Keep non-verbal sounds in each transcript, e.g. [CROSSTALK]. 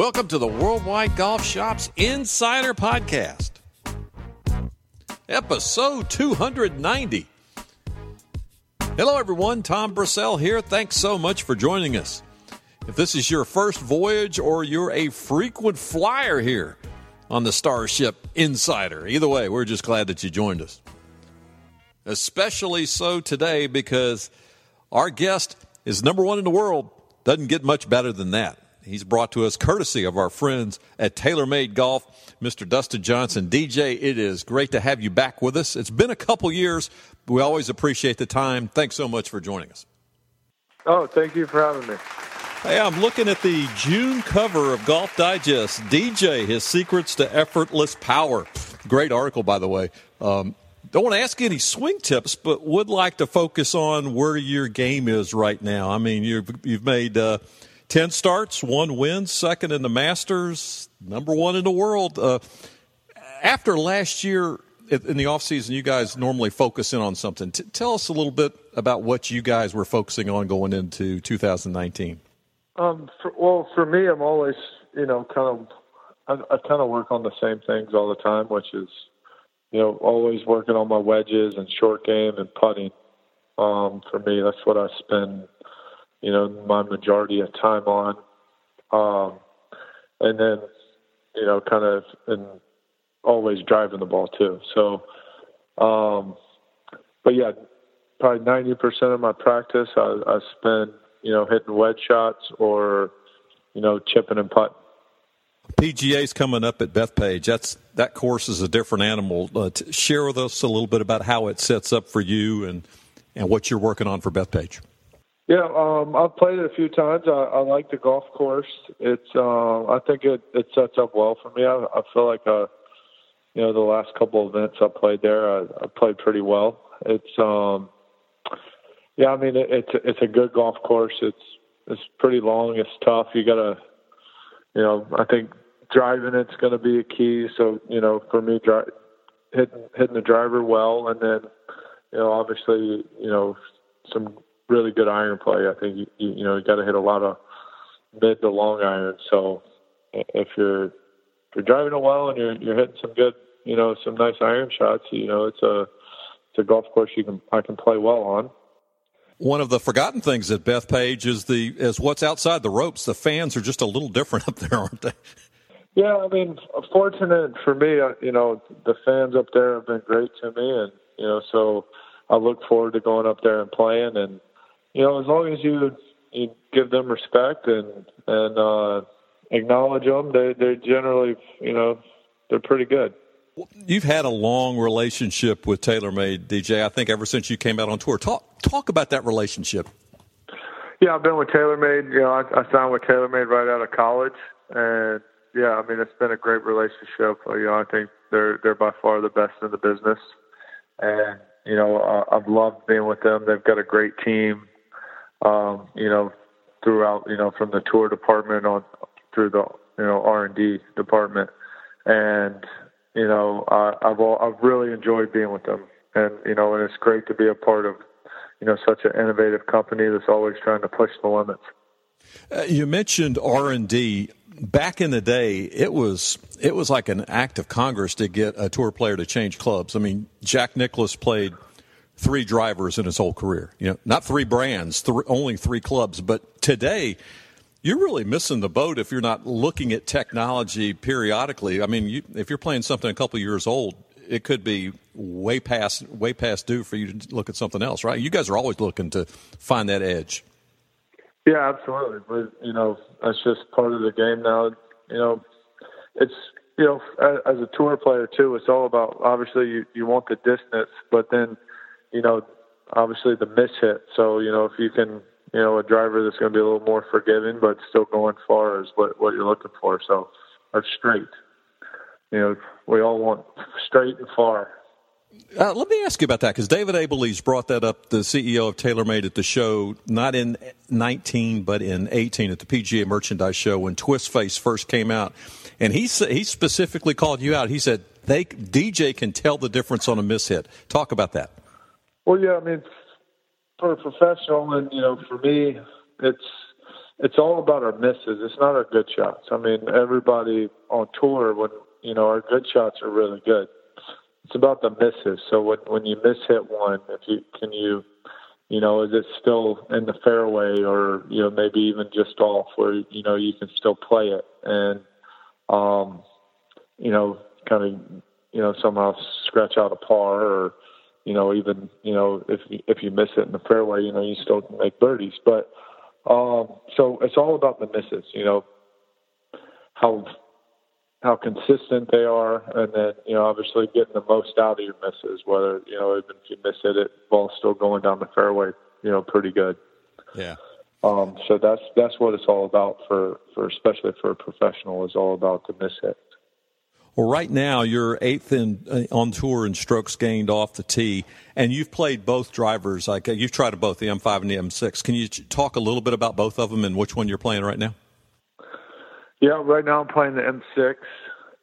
Welcome to the Worldwide Golf Shops Insider Podcast, episode 290. Hello, everyone. Tom Brissell here. Thanks so much for joining us. If this is your first voyage or you're a frequent flyer here on the Starship Insider, either way, we're just glad that you joined us. Especially so today because our guest is number one in the world. Doesn't get much better than that. He's brought to us courtesy of our friends at TaylorMade Golf, Mr. Dustin Johnson. DJ, it is great to have you back with us. It's been a couple years. But we always appreciate the time. Thanks so much for joining us. Oh, thank you for having me. Hey, I'm looking at the June cover of Golf Digest. DJ, his secrets to effortless power. Great article, by the way. Um, don't want to ask any swing tips, but would like to focus on where your game is right now. I mean, you've you've made uh, 10 starts, one win, second in the Masters, number one in the world. Uh, after last year in the offseason, you guys normally focus in on something. T- tell us a little bit about what you guys were focusing on going into 2019. Um, for, well, for me, I'm always, you know, kind of, I, I kind of work on the same things all the time, which is, you know, always working on my wedges and short game and putting. Um, for me, that's what I spend you know, my majority of time on. Um, and then, you know, kind of and always driving the ball too. So, um, but yeah, probably ninety percent of my practice I, I spend, you know, hitting wedge shots or, you know, chipping and putting. PGA's coming up at Bethpage. That's that course is a different animal. Uh, share with us a little bit about how it sets up for you and and what you're working on for Bethpage. Yeah, um, I've played it a few times. I, I like the golf course. It's, uh, I think it it sets up well for me. I, I feel like, uh, you know, the last couple of events I played there, I, I played pretty well. It's, um, yeah, I mean, it, it's it's a good golf course. It's it's pretty long. It's tough. You gotta, you know, I think driving it's going to be a key. So you know, for me, dri- hitting hitting the driver well, and then, you know, obviously, you know, some really good iron play. I think you you, you know you got to hit a lot of mid to long iron. So if you're if you're driving it well and you're you're hitting some good you know some nice iron shots, you know it's a it's a golf course you can I can play well on. One of the forgotten things at Bethpage is the is what's outside the ropes. The fans are just a little different [LAUGHS] up there, aren't they? Yeah, I mean, fortunate for me, you know, the fans up there have been great to me, and you know, so I look forward to going up there and playing. And you know, as long as you you give them respect and and uh, acknowledge them, they they generally you know they're pretty good. You've had a long relationship with TaylorMade, DJ. I think ever since you came out on tour. Talk talk about that relationship. Yeah, I've been with TaylorMade. You know, I, I signed with TaylorMade right out of college, and yeah, I mean it's been a great relationship. You know, I think they're they're by far the best in the business, and you know uh, I've loved being with them. They've got a great team um, you know, throughout, you know, from the tour department on through the, you know, R and D department, and you know, I've all, I've really enjoyed being with them, and you know, and it's great to be a part of, you know, such an innovative company that's always trying to push the limits. Uh, you mentioned R and D. Back in the day, it was it was like an act of Congress to get a tour player to change clubs. I mean, Jack Nicklaus played three drivers in his whole career. You know, not three brands, th- only three clubs. But today, you're really missing the boat if you're not looking at technology periodically. I mean, you, if you're playing something a couple years old, it could be way past way past due for you to look at something else, right? You guys are always looking to find that edge. Yeah, absolutely. But you know, that's just part of the game now. You know, it's you know, as a tour player too, it's all about obviously you you want the distance, but then you know, obviously the miss hit. So, you know, if you can, you know, a driver that's going to be a little more forgiving, but still going far is what, what you're looking for. So, or straight. You know, we all want straight and far. Uh, let me ask you about that because David Abeles brought that up, the CEO of TaylorMade at the show, not in 19, but in 18 at the PGA Merchandise Show when Twist Face first came out. And he, he specifically called you out. He said, they, DJ can tell the difference on a miss hit. Talk about that. Well, yeah, I mean, for a professional, and you know, for me, it's it's all about our misses. It's not our good shots. I mean, everybody on tour when you know our good shots are really good. It's about the misses. So when when you miss hit one, if you can you you know, is it still in the fairway or, you know, maybe even just off where, you know, you can still play it and um, you know, kind of, you know, somehow scratch out a par or, you know, even, you know, if if you miss it in the fairway, you know, you still can make birdies. But um, so it's all about the misses, you know, how how consistent they are, and then you know, obviously getting the most out of your misses. Whether you know, even if you miss it, it ball's still going down the fairway, you know, pretty good. Yeah. Um, so that's that's what it's all about for for especially for a professional is all about the miss hit. Well, right now you're eighth in uh, on tour in strokes gained off the tee, and you've played both drivers. Like uh, you've tried both the M5 and the M6. Can you talk a little bit about both of them and which one you're playing right now? Yeah, right now I'm playing the M6,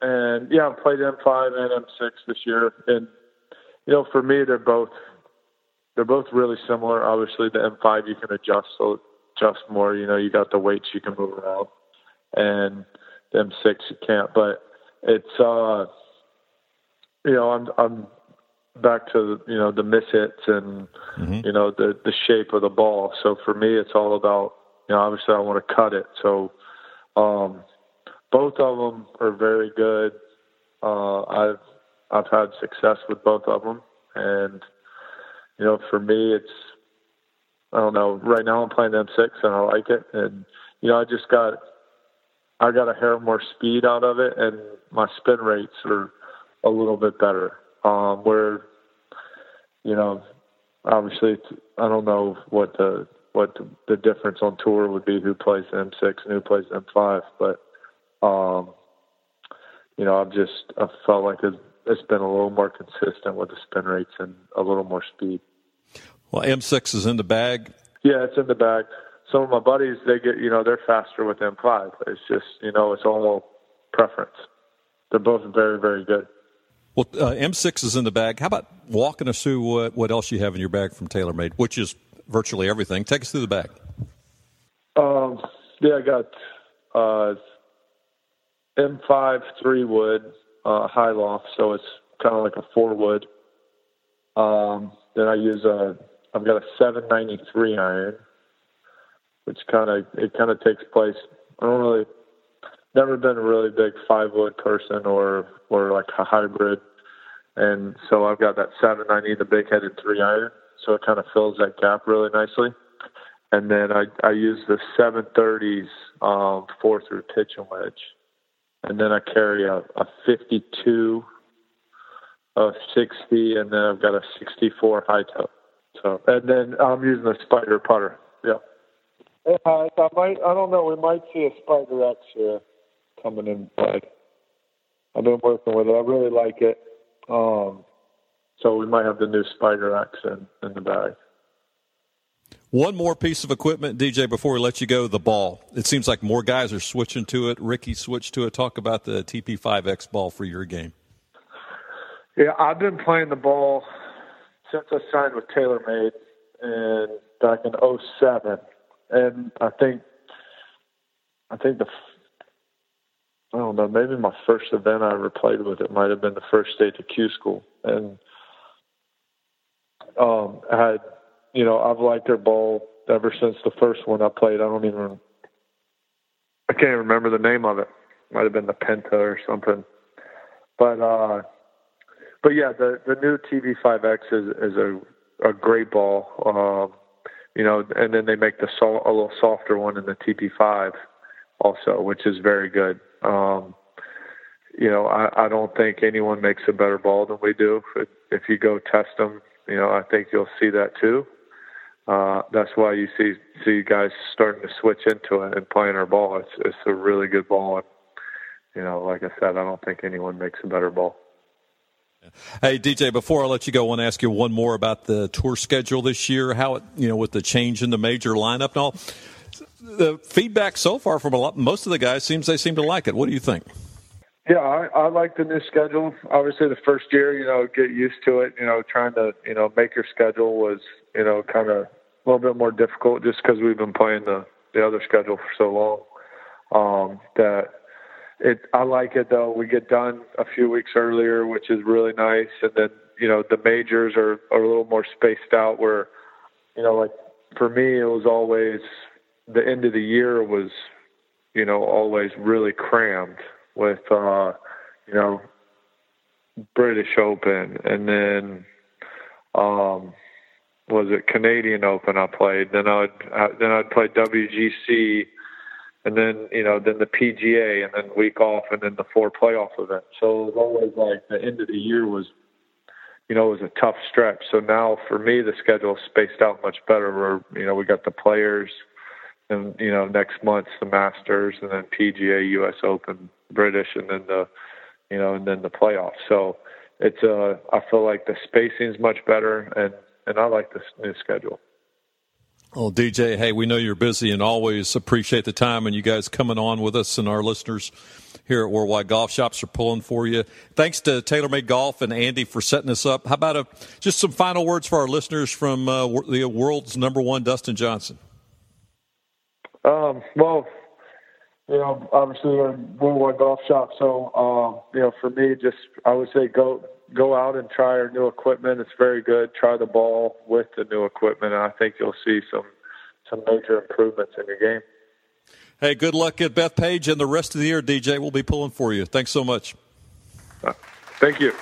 and yeah, I've played M5 and M6 this year, and you know, for me, they're both they're both really similar. Obviously, the M5 you can adjust so adjust more. You know, you got the weights you can move around, and the M6 you can't. But it's uh you know i'm i'm back to you know the miss hits and mm-hmm. you know the the shape of the ball. So for me it's all about you know obviously i want to cut it. So um both of them are very good. Uh i've i've had success with both of them and you know for me it's i don't know. Right now i'm playing m6 and i like it. And you know i just got I got a hair more speed out of it, and my spin rates are a little bit better. Um, where, you know, obviously, I don't know what the what the, the difference on tour would be who plays M6 and who plays M5, but um, you know, I've just I felt like it's, it's been a little more consistent with the spin rates and a little more speed. Well, M6 is in the bag. Yeah, it's in the bag some of my buddies they get you know they're faster with M5. It's just you know it's all preference. They're both very very good. Well, uh, M6 is in the bag. How about walking us through what, what else you have in your bag from TaylorMade, which is virtually everything. Take us through the bag. Um, yeah, I got uh, M5 three wood uh, high loft, so it's kind of like a four wood. Um, then I use a I've got a 793 iron which kind of it kind of takes place. I don't really never been a really big five wood person or or like a hybrid, and so I've got that seven. I need the big headed three iron, so it kind of fills that gap really nicely. And then I I use the 730s um, four through pitch and wedge, and then I carry a, a 52, a 60, and then I've got a 64 high toe. So and then I'm using a spider putter. Yeah. Yeah, I might. I don't know. We might see a Spider X here coming in play. I've been working with it. I really like it. Um, so we might have the new Spider X in, in the bag. One more piece of equipment, DJ, before we let you go, the ball. It seems like more guys are switching to it. Ricky switched to it. Talk about the TP5X ball for your game. Yeah, I've been playing the ball since I signed with TaylorMade and back in 07 and I think I think the I don't know maybe my first event I ever played with it might have been the first day to Q school, and um, I had you know I've liked their ball ever since the first one I played. I don't even I can't remember the name of it. Might have been the Penta or something, but uh, but yeah, the the new TP5X is is a a great ball. Um, you know, and then they make the sol- a little softer one in the TP5 also, which is very good. Um, you know, I, I don't think anyone makes a better ball than we do. If, if you go test them, you know, I think you'll see that too. Uh, that's why you see see guys starting to switch into it and playing our ball. It's it's a really good ball, you know, like I said, I don't think anyone makes a better ball. Hey DJ, before I let you go, I want to ask you one more about the tour schedule this year. How it, you know, with the change in the major lineup and all, the feedback so far from a lot, most of the guys seems they seem to like it. What do you think? Yeah, I, I like the new schedule. Obviously, the first year, you know, get used to it. You know, trying to you know make your schedule was you know kind of a little bit more difficult just because we've been playing the the other schedule for so long um, that it. I like it though. We get done a few weeks earlier, which is really nice, and then you know the majors are, are a little more spaced out. Where you know, like for me, it was always the end of the year was you know always really crammed with uh, you know British Open, and then um, was it Canadian Open? I played. Then I'd uh, then I'd play WGC, and then you know then the PGA, and then week off, and then the four playoff events. So it was always like the end of the year was, you know, it was a tough stretch. So now for me, the schedule is spaced out much better. Where you know we got the players, and you know next month's the Masters, and then PGA, U.S. Open, British, and then the you know, and then the playoffs. So it's uh, I feel like the spacing is much better, and and I like this new schedule. Well, DJ, hey, we know you're busy and always appreciate the time and you guys coming on with us and our listeners here at Worldwide Golf Shops are pulling for you. Thanks to TaylorMade Golf and Andy for setting us up. How about a, just some final words for our listeners from uh, the world's number one, Dustin Johnson? Um, well, you know, obviously we're worldwide golf shop. So, um, you know, for me, just I would say go go out and try our new equipment. It's very good. Try the ball with the new equipment, and I think you'll see some some major improvements in your game. Hey, good luck at Bethpage and the rest of the year, DJ. We'll be pulling for you. Thanks so much. Uh, thank you.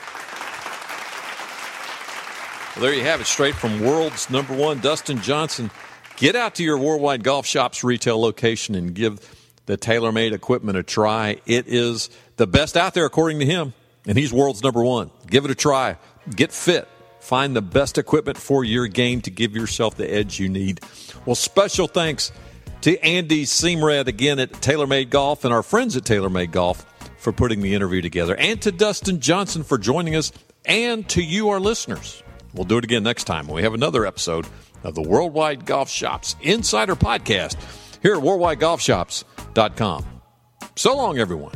Well, there you have it, straight from world's number one, Dustin Johnson. Get out to your Worldwide Golf Shops retail location and give the TaylorMade equipment a try. It is the best out there, according to him, and he's world's number one. Give it a try. Get fit. Find the best equipment for your game to give yourself the edge you need. Well, special thanks to Andy Seamred again at TaylorMade Golf and our friends at TaylorMade Golf for putting the interview together, and to Dustin Johnson for joining us, and to you, our listeners. We'll do it again next time when we have another episode of the Worldwide Golf Shops Insider Podcast here at So long, everyone.